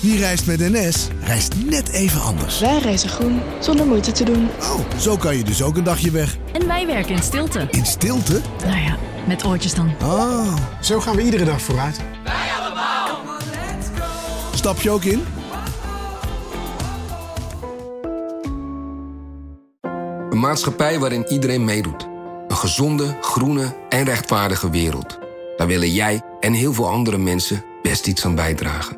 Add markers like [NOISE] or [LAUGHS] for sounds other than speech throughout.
Wie reist met NS, reist net even anders. Wij reizen groen, zonder moeite te doen. Oh, zo kan je dus ook een dagje weg. En wij werken in stilte. In stilte? Nou ja, met oortjes dan. Ah. Zo gaan we iedere dag vooruit. Stap je ook in? Een maatschappij waarin iedereen meedoet. Een gezonde, groene en rechtvaardige wereld. Daar willen jij en heel veel andere mensen best iets aan bijdragen.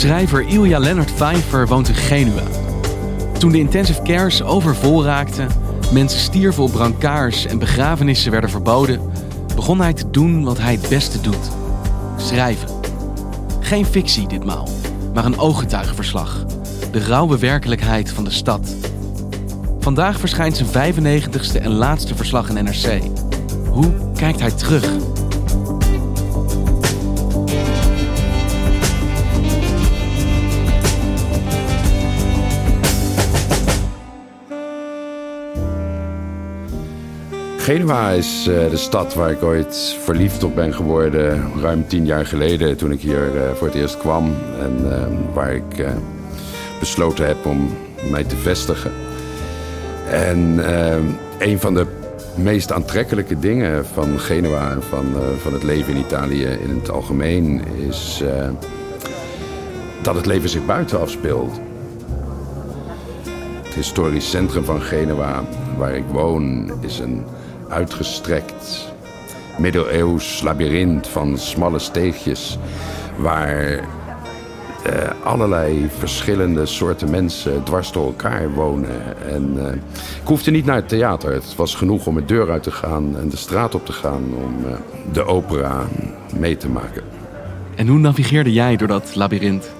Schrijver Ilja Lennart Pfeiffer woont in Genua. Toen de intensive cares overvol raakten, mensen stierven op brancards en begrafenissen werden verboden, begon hij te doen wat hij het beste doet: schrijven. Geen fictie ditmaal, maar een ooggetuigenverslag. De rauwe werkelijkheid van de stad. Vandaag verschijnt zijn 95ste en laatste verslag in NRC. Hoe kijkt hij terug? Genua is uh, de stad waar ik ooit verliefd op ben geworden. Ruim tien jaar geleden toen ik hier uh, voor het eerst kwam. En uh, waar ik besloten heb om mij te vestigen. En een van de meest aantrekkelijke dingen van Genua en van, van het leven in Italië in het algemeen is dat het leven zich buiten afspeelt. Het historisch centrum van Genua, waar ik woon, is een uitgestrekt middeleeuws labyrint van smalle steegjes waar eh, allerlei verschillende soorten mensen dwars door elkaar wonen. En eh, ik hoefde niet naar het theater. Het was genoeg om de deur uit te gaan en de straat op te gaan om eh, de opera mee te maken. En hoe navigeerde jij door dat labyrint?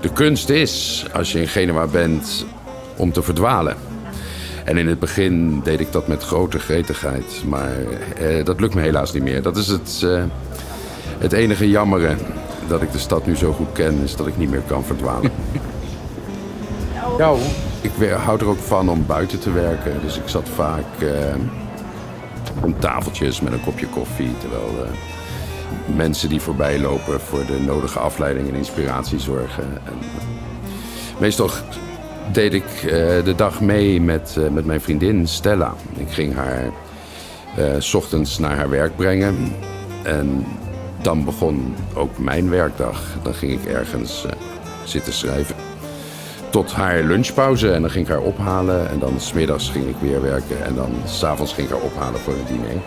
De kunst is, als je in Genua bent, om te verdwalen. En in het begin deed ik dat met grote gretigheid. Maar eh, dat lukt me helaas niet meer. Dat is het, eh, het enige jammere dat ik de stad nu zo goed ken, is dat ik niet meer kan verdwalen. ja, [LAUGHS] ik houd er ook van om buiten te werken. Dus ik zat vaak eh, om tafeltjes met een kopje koffie. Terwijl eh, mensen die voorbij lopen voor de nodige afleiding en inspiratie zorgen. En, meestal deed ik uh, de dag mee met, uh, met mijn vriendin Stella. Ik ging haar uh, s ochtends naar haar werk brengen. En dan begon ook mijn werkdag. Dan ging ik ergens zitten schrijven. Tot haar lunchpauze en dan ging ik haar ophalen. En dan smiddags ging ik weer werken. En dan s'avonds ging ik haar ophalen voor het diner.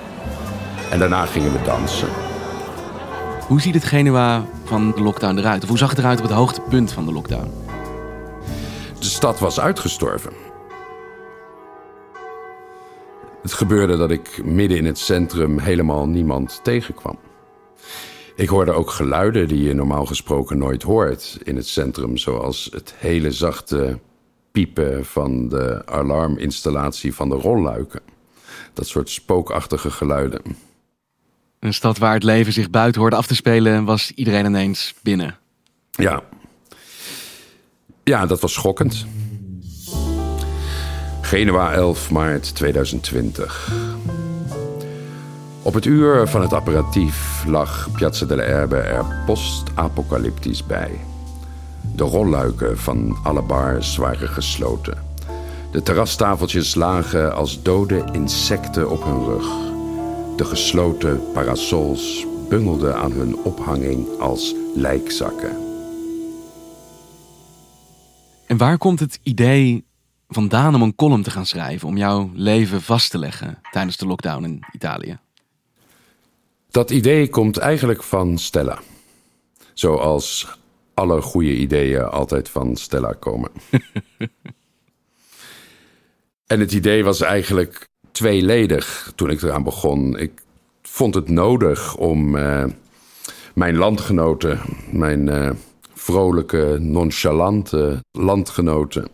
En daarna gingen we dansen. Hoe ziet het Genua van de lockdown eruit? Of hoe zag het eruit op het hoogtepunt van de lockdown? Stad was uitgestorven. Het gebeurde dat ik midden in het centrum helemaal niemand tegenkwam. Ik hoorde ook geluiden die je normaal gesproken nooit hoort in het centrum, zoals het hele zachte piepen van de alarminstallatie van de rolluiken. Dat soort spookachtige geluiden. Een stad waar het leven zich buiten hoorde af te spelen, was iedereen ineens binnen. Ja, ja, dat was schokkend. Genua 11 maart 2020. Op het uur van het apparatief lag Piazza delle Erbe er post-apocalyptisch bij. De rolluiken van alle bars waren gesloten. De terrastafeltjes lagen als dode insecten op hun rug. De gesloten parasols bungelden aan hun ophanging als lijkzakken. En waar komt het idee vandaan om een column te gaan schrijven, om jouw leven vast te leggen tijdens de lockdown in Italië? Dat idee komt eigenlijk van Stella. Zoals alle goede ideeën altijd van Stella komen. [LAUGHS] en het idee was eigenlijk tweeledig toen ik eraan begon. Ik vond het nodig om uh, Mijn landgenoten, mijn uh, vrolijke, nonchalante landgenoten,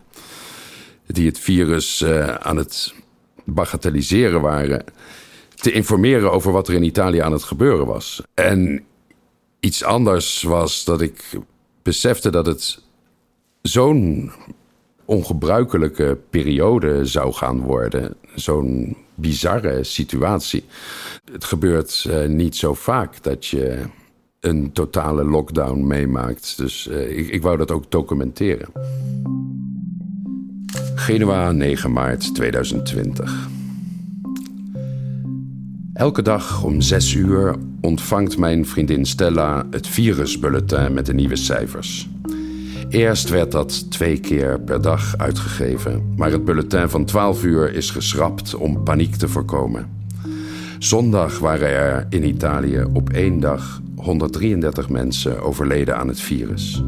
die het virus uh, aan het bagatelliseren waren, te informeren over wat er in Italië aan het gebeuren was. En iets anders was dat ik besefte dat het zo'n ongebruikelijke periode zou gaan worden. Zo'n bizarre situatie. Het gebeurt uh, niet zo vaak dat je een totale lockdown meemaakt. Dus uh, ik, ik wou dat ook documenteren. Genua, 9 maart 2020. Elke dag om 6 uur ontvangt mijn vriendin Stella het virusbulletin met de nieuwe cijfers. Eerst werd dat twee keer per dag uitgegeven, maar het bulletin van 12 uur is geschrapt om paniek te voorkomen. Zondag waren er in Italië op één dag 133 mensen overleden aan het virus.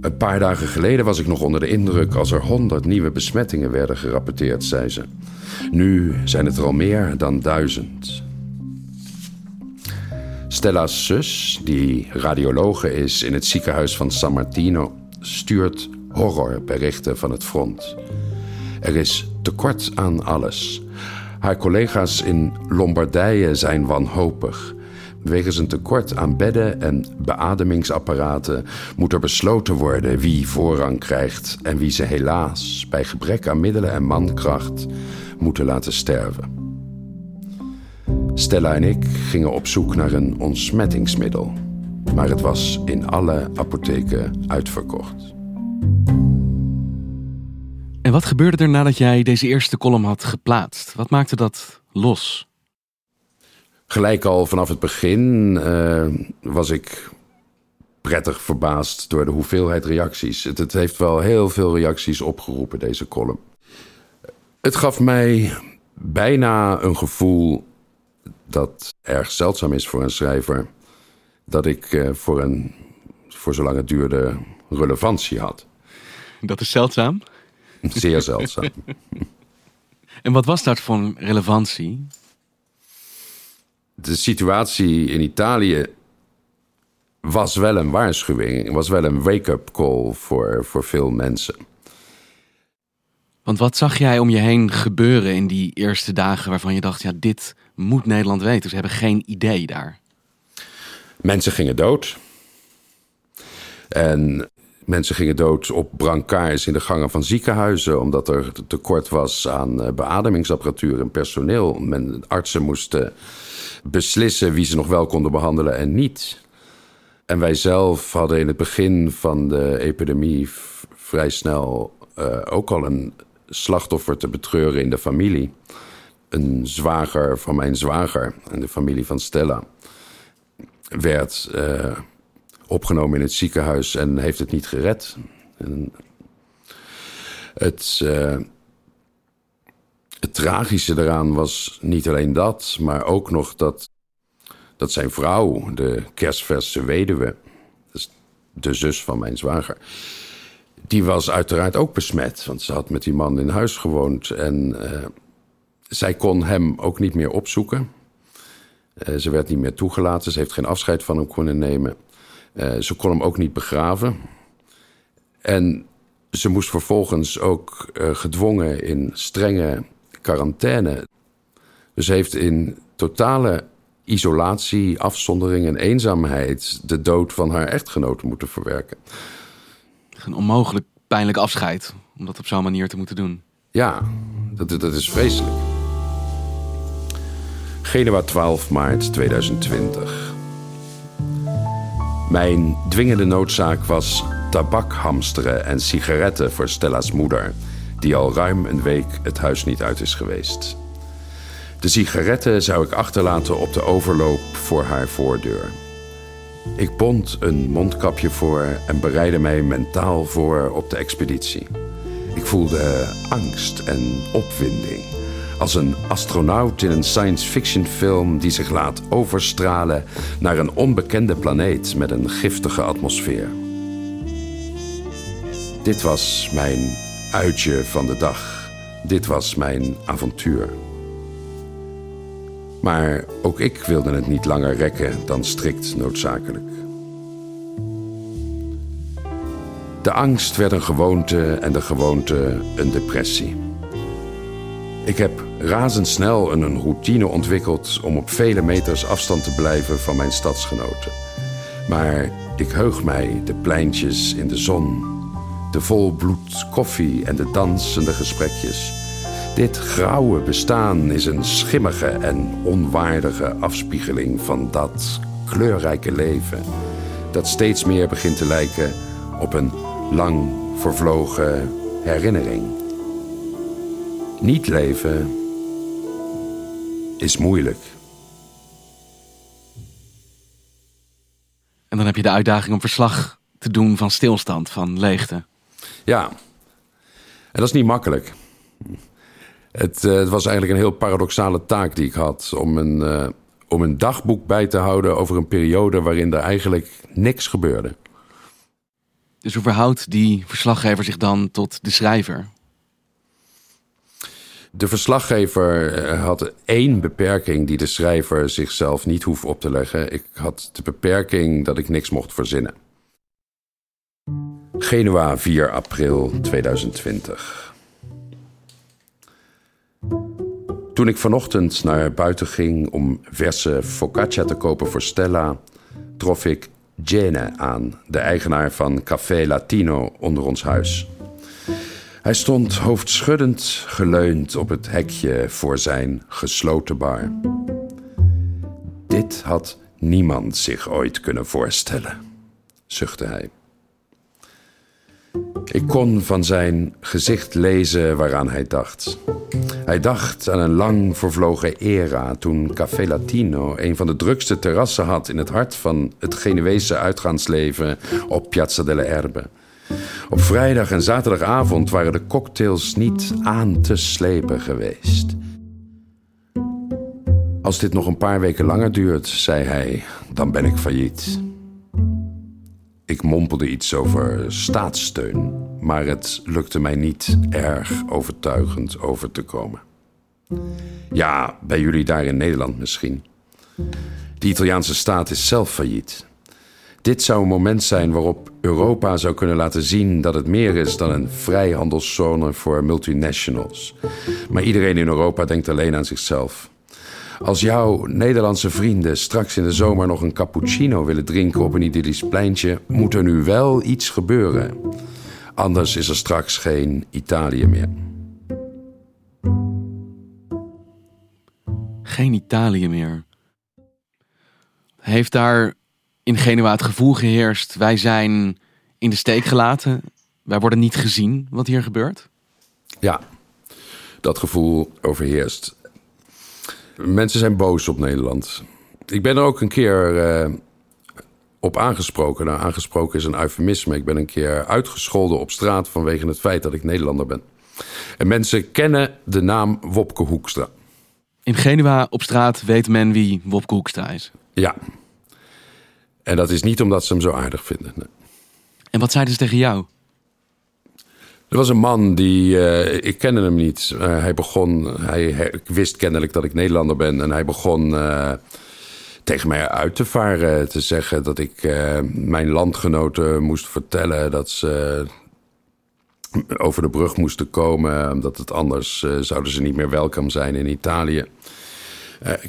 Een paar dagen geleden was ik nog onder de indruk als er 100 nieuwe besmettingen werden gerapporteerd, zei ze. Nu zijn het er al meer dan duizend. Stella's zus, die radiologe is in het ziekenhuis van San Martino, stuurt horrorberichten van het front. Er is tekort aan alles. Haar collega's in Lombardije zijn wanhopig. Wegens een tekort aan bedden en beademingsapparaten moet er besloten worden wie voorrang krijgt en wie ze helaas bij gebrek aan middelen en mankracht moeten laten sterven. Stella en ik gingen op zoek naar een ontsmettingsmiddel, maar het was in alle apotheken uitverkocht. En wat gebeurde er nadat jij deze eerste column had geplaatst? Wat maakte dat los? Gelijk al vanaf het begin uh, was ik prettig verbaasd door de hoeveelheid reacties. Het, het heeft wel heel veel reacties opgeroepen, deze column. Het gaf mij bijna een gevoel dat erg zeldzaam is voor een schrijver. Dat ik uh, voor, een, voor zolang het duurde relevantie had. Dat is zeldzaam? Zeer zeldzaam. [LAUGHS] en wat was dat voor relevantie? De situatie in Italië was wel een waarschuwing, was wel een wake-up call voor, voor veel mensen. Want wat zag jij om je heen gebeuren in die eerste dagen waarvan je dacht, ja, dit moet Nederland weten. Ze hebben geen idee daar. Mensen gingen dood. En mensen gingen dood op brancards in de gangen van ziekenhuizen, omdat er tekort was aan eh, beademingsapparatuur en personeel. Men, artsen moesten beslissen wie ze nog wel konden behandelen en niet. En wij zelf hadden in het begin van de epidemie vrij snel uh, ook al een slachtoffer te betreuren in de familie. Een zwager van mijn zwager en de familie van Stella werd uh, opgenomen in het ziekenhuis en heeft het niet gered. En het, uh, tragische eraan was niet alleen dat, maar ook nog dat, dat zijn vrouw, de kerstverse weduwe, de zus van mijn zwager, die was uiteraard ook besmet. Want ze had met die man in huis gewoond. En uh, zij kon hem ook niet meer opzoeken. Uh, ze werd niet meer toegelaten. Ze heeft geen afscheid van hem kunnen nemen. Uh, ze kon hem ook niet begraven. En ze moest vervolgens ook gedwongen in strenge quarantaine. Dus heeft in totale isolatie, afzondering en eenzaamheid de dood van haar echtgenoot moeten verwerken een onmogelijk pijnlijk afscheid om dat op zo'n manier te moeten doen. Ja, dat, dat is vreselijk. Genua 12 maart 2020. Mijn dwingende noodzaak was tabak hamsteren en sigaretten voor Stella's moeder, die al ruim een week het huis niet uit is geweest. De sigaretten zou ik achterlaten op de overloop voor haar voordeur. Ik bond een mondkapje voor en bereidde mij mentaal voor op de expeditie. Ik voelde angst en opwinding. Als een astronaut in een science fiction film die zich laat overstralen naar een onbekende planeet met een giftige atmosfeer. Dit was mijn uitje van de dag. Dit was mijn avontuur. Maar ook ik wilde het niet langer rekken dan strikt noodzakelijk. De angst werd een gewoonte en de gewoonte een depressie. Ik heb razendsnel een routine ontwikkeld om op vele meters afstand te blijven van mijn stadsgenoten. Maar ik heug mij de pleintjes in de zon, de volbloed koffie en de dansende gesprekjes. Dit grauwe bestaan is een schimmige en onwaardige afspiegeling van dat kleurrijke leven dat steeds meer begint te lijken op een lang vervlogen herinnering. Niet leven is moeilijk. En dan heb je de uitdaging om verslag te doen van stilstand, van leegte. Ja, en dat is niet makkelijk. Het, eh, het was eigenlijk een heel paradoxale taak die ik had om een, eh, om een dagboek bij te houden over een periode waarin er eigenlijk niks gebeurde. Dus hoe verhoudt die verslaggever zich dan tot de schrijver? De verslaggever eh, had één beperking die de schrijver zichzelf niet hoeft op te leggen. Ik had de beperking dat ik niks mocht verzinnen. Genua, 4 april 2020. Toen ik vanochtend naar buiten ging om verse focaccia te kopen voor Stella, trof ik Jene aan, de eigenaar van Café Latino onder ons huis. Hij stond hoofdschuddend geleund op het hekje voor zijn gesloten bar. Dit had niemand zich ooit kunnen voorstellen, zuchtte hij. Ik kon van zijn gezicht lezen waaraan hij dacht. Hij dacht aan een lang vervlogen era toen Café Latino een van de drukste terrassen had in het hart van het Genuese uitgaansleven op Piazza delle Erbe. Op vrijdag en zaterdagavond waren de cocktails niet aan te slepen geweest. Als dit nog een paar weken langer duurt, zei hij, dan ben ik failliet. Ik mompelde iets over staatssteun, maar het lukte mij niet erg overtuigend over te komen. Ja, bij jullie daar in Nederland misschien. De Italiaanse staat is zelf failliet. Dit zou een moment zijn waarop Europa zou kunnen laten zien dat het meer is dan een vrijhandelszone voor multinationals. Maar iedereen in Europa denkt alleen aan zichzelf. Als jouw Nederlandse vrienden straks in de zomer nog een cappuccino willen drinken op een idyllisch pleintje, moet er nu wel iets gebeuren. Anders is er straks geen Italië meer. Geen Italië meer. Heeft daar in Genua het gevoel geheerst: wij zijn in de steek gelaten, wij worden niet gezien wat hier gebeurt? Ja, dat gevoel overheerst. Mensen zijn boos op Nederland. Ik ben er ook een keer uh, op aangesproken. Nou, aangesproken is een eufemisme. Ik ben een keer uitgescholden op straat vanwege het feit dat ik Nederlander ben. En mensen kennen de naam Wopke Hoekstra. In Genua op straat weet men wie Wopke Hoekstra is. Ja. En dat is niet omdat ze hem zo aardig vinden. Nee. En wat zeiden ze tegen jou? Er was een man die, uh, ik kende hem niet. Uh, hij begon, hij, hij, wist kennelijk dat ik Nederlander ben. En hij begon uh, tegen mij uit te varen. Te zeggen dat ik mijn landgenoten moest vertellen dat ze over de brug moesten komen. Omdat het anders zouden ze niet meer welkom zijn in Italië.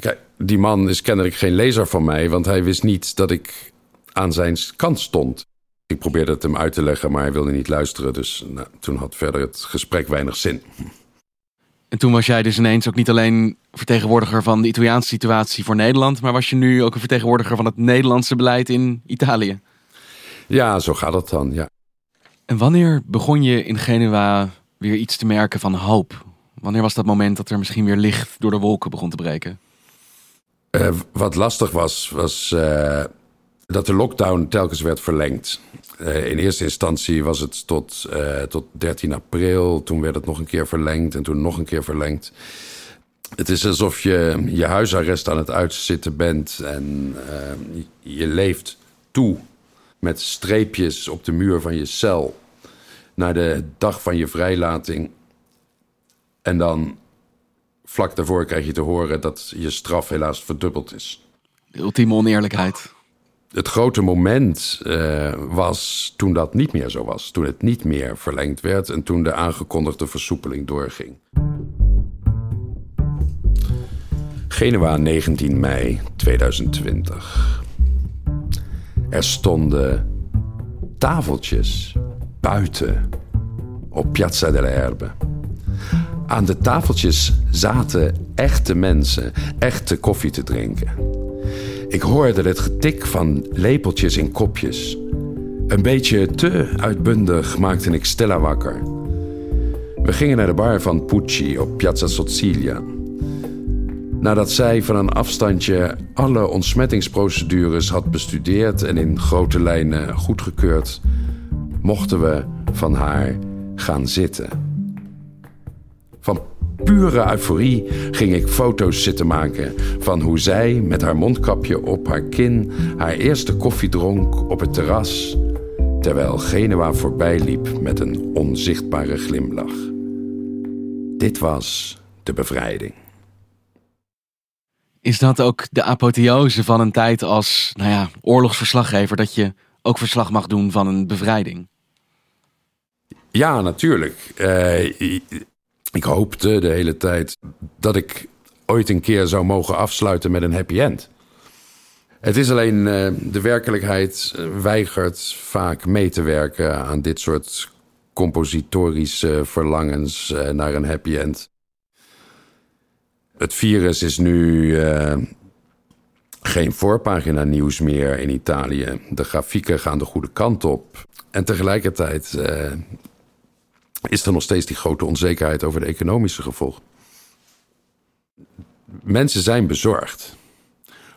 kijk, die man is kennelijk geen lezer van mij. Want hij wist niet dat ik aan zijn kant stond. Ik probeerde het hem uit te leggen, maar hij wilde niet luisteren. Dus nou, toen had verder het gesprek weinig zin. En toen was jij dus ineens ook niet alleen vertegenwoordiger van de Italiaanse situatie voor Nederland, maar was je nu ook een vertegenwoordiger van het Nederlandse beleid in Italië? Ja, zo gaat het dan, ja. En wanneer begon je in Genua weer iets te merken van hoop? Wanneer was dat moment dat er misschien weer licht door de wolken begon te breken? Uh, wat lastig was, was uh, dat de lockdown telkens werd verlengd. Uh, in eerste instantie was het tot, uh, tot 13 april. Toen werd het nog een keer verlengd en toen nog een keer verlengd. Het is alsof je je huisarrest aan het uitzitten bent en uh, je leeft toe met streepjes op de muur van je cel naar de dag van je vrijlating. En dan vlak daarvoor krijg je te horen dat je straf helaas verdubbeld is. De ultieme oneerlijkheid. Het grote moment uh, was toen dat niet meer zo was. Toen het niet meer verlengd werd en toen de aangekondigde versoepeling doorging. Genua, 19 mei 2020. Er stonden tafeltjes buiten op Piazza delle Erbe. Aan de tafeltjes zaten echte mensen, echte koffie te drinken. Ik hoorde het getik van lepeltjes in kopjes. Een beetje te uitbundig maakte ik Stella wakker. We gingen naar de bar van Pucci op Piazza Sozzilia. Nadat zij van een afstandje alle ontsmettingsprocedures had bestudeerd en in grote lijnen goedgekeurd, mochten we van haar gaan zitten. Van pure euforie ging ik foto's zitten maken van hoe zij met haar mondkapje op haar kin haar eerste koffie dronk op het terras, terwijl Genua voorbij liep met een onzichtbare glimlach. Dit was de bevrijding. Is dat ook de apotheose van een tijd als nou ja, oorlogsverslaggever, dat je ook verslag mag doen van een bevrijding? Ja, natuurlijk. Uh, ik hoopte de hele tijd dat ik ooit een keer zou mogen afsluiten met een happy end. Het is alleen uh, de werkelijkheid weigert vaak mee te werken aan dit soort compositorische verlangens uh, naar een happy end. Het virus is nu geen voorpagina nieuws meer in Italië. De grafieken gaan de goede kant op. En tegelijkertijd is er nog steeds die grote onzekerheid over de economische gevolgen. Mensen zijn bezorgd.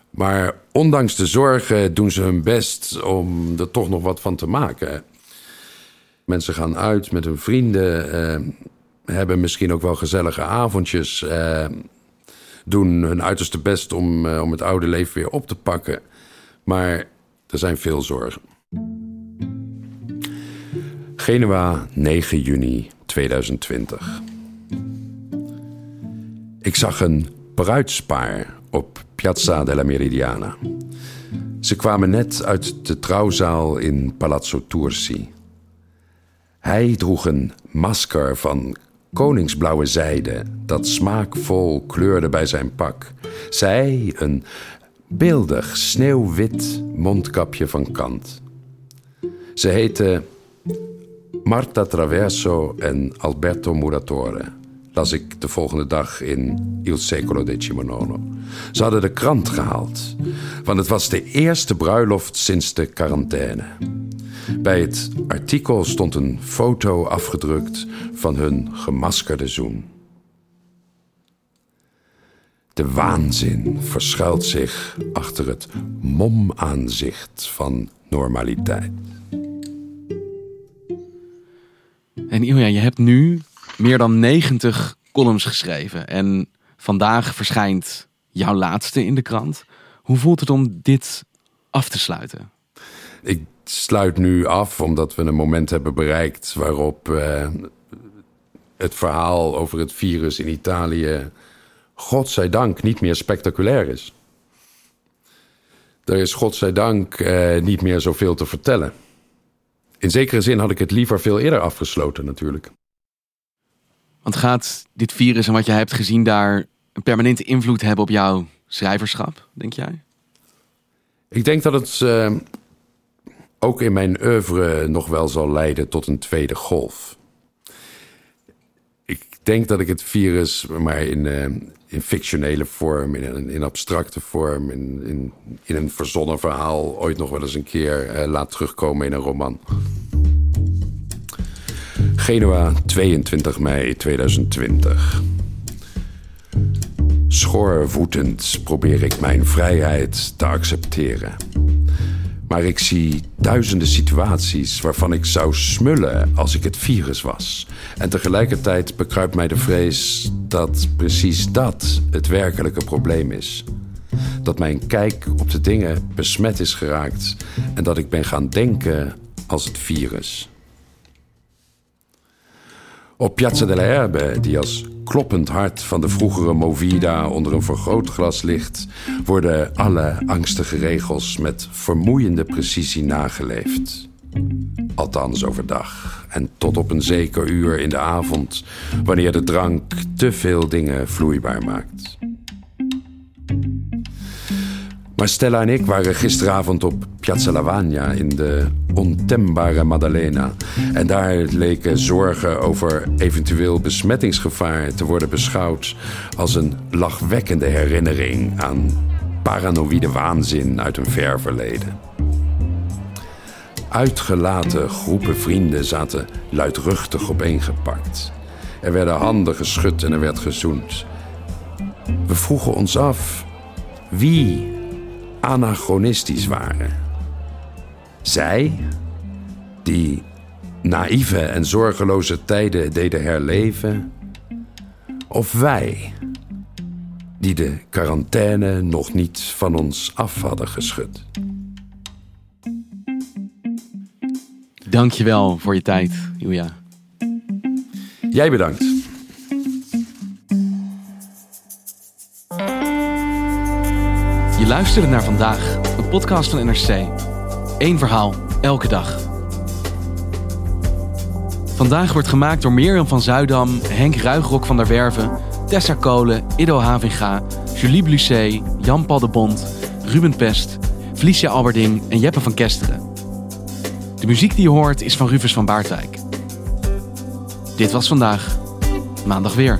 Maar ondanks de zorgen doen ze hun best om er toch nog wat van te maken. Mensen gaan uit met hun vrienden, uh, hebben misschien ook wel gezellige avondjes doen hun uiterste best om, uh, om het oude leven weer op te pakken. Maar er zijn veel zorgen. Genua, 9 juni 2020. Ik zag een bruidspaar op Piazza della Meridiana. Ze kwamen net uit de trouwzaal in Palazzo Tursi. Hij droeg een masker van koningsblauwe zijde dat smaakvol kleurde bij zijn pak. Zij een beeldig sneeuwwit mondkapje van kant. Ze heten Marta Traverso en Alberto Muratore. Las ik de volgende dag in Il Secolo XIX. Ze hadden de krant gehaald, want het was de eerste bruiloft sinds de quarantaine. Bij het artikel stond een foto afgedrukt van hun gemaskerde zoen. De waanzin verschuilt zich achter het momaanzicht van normaliteit. En Ilja, je hebt nu meer dan 90 columns geschreven. En vandaag verschijnt jouw laatste in de krant. Hoe voelt het om dit af te sluiten? Ik sluit nu af omdat we een moment hebben bereikt waarop uh, het verhaal over het virus in Italië, godzijdank, niet meer spectaculair is. Er is godzijdank uh, niet meer zoveel te vertellen. In zekere zin had ik het liever veel eerder afgesloten, natuurlijk. Want gaat dit virus en wat jij hebt gezien daar een permanente invloed hebben op jouw schrijverschap, denk jij? Ik denk dat het uh, ook in mijn oeuvre nog wel zal leiden tot een tweede golf. Ik denk dat ik het virus maar in, uh, in fictionele vorm, in, in abstracte vorm, in, in, in, een verzonnen verhaal ooit nog wel eens een keer uh, laat terugkomen in een roman. Genua, 22 mei 2020. Schoorvoetend probeer ik mijn vrijheid te accepteren. Maar ik zie duizenden situaties waarvan ik zou smullen als ik het virus was. En tegelijkertijd bekruipt mij de vrees dat precies dat het werkelijke probleem is. Dat mijn kijk op de dingen besmet is geraakt en dat ik ben gaan denken als het virus. Op Piazza della Erbe, die als kloppend hart van de vroegere Movida onder een vergrootglas ligt, worden alle angstige regels met vermoeiende precisie nageleefd. Althans overdag en tot op een zeker uur in de avond, wanneer de drank te veel dingen vloeibaar maakt. Maar Stella en ik waren gisteravond op Piazza Lavagna in de ontembare Maddalena. En daar leken zorgen over eventueel besmettingsgevaar te worden beschouwd als een lachwekkende herinnering aan paranoïde waanzin uit een ver verleden. Uitgelaten groepen vrienden zaten luidruchtig opeengepakt. Er werden handen geschud en er werd gezoend. We vroegen ons af wie anachronistisch waren. Zij, die naïeve en zorgeloze tijden deden herleven, of wij, die de quarantaine nog niet van ons af hadden geschud. Dankjewel voor je tijd, Julia. Jij bedankt. Je luisterde naar vandaag, een podcast van NRC. Eén verhaal, elke dag. Vandaag wordt gemaakt door Mirjam van Zuidam, Henk Ruigrok van der Werven, Tessa Kolen, Ido Havinga, Julie Blusset, Jan-Paul de Ruben Pest, Felicia Alberding en Jeppe van Kesteren. De muziek die je hoort is van Rufus van Baartwijk. Dit was vandaag, maandag weer.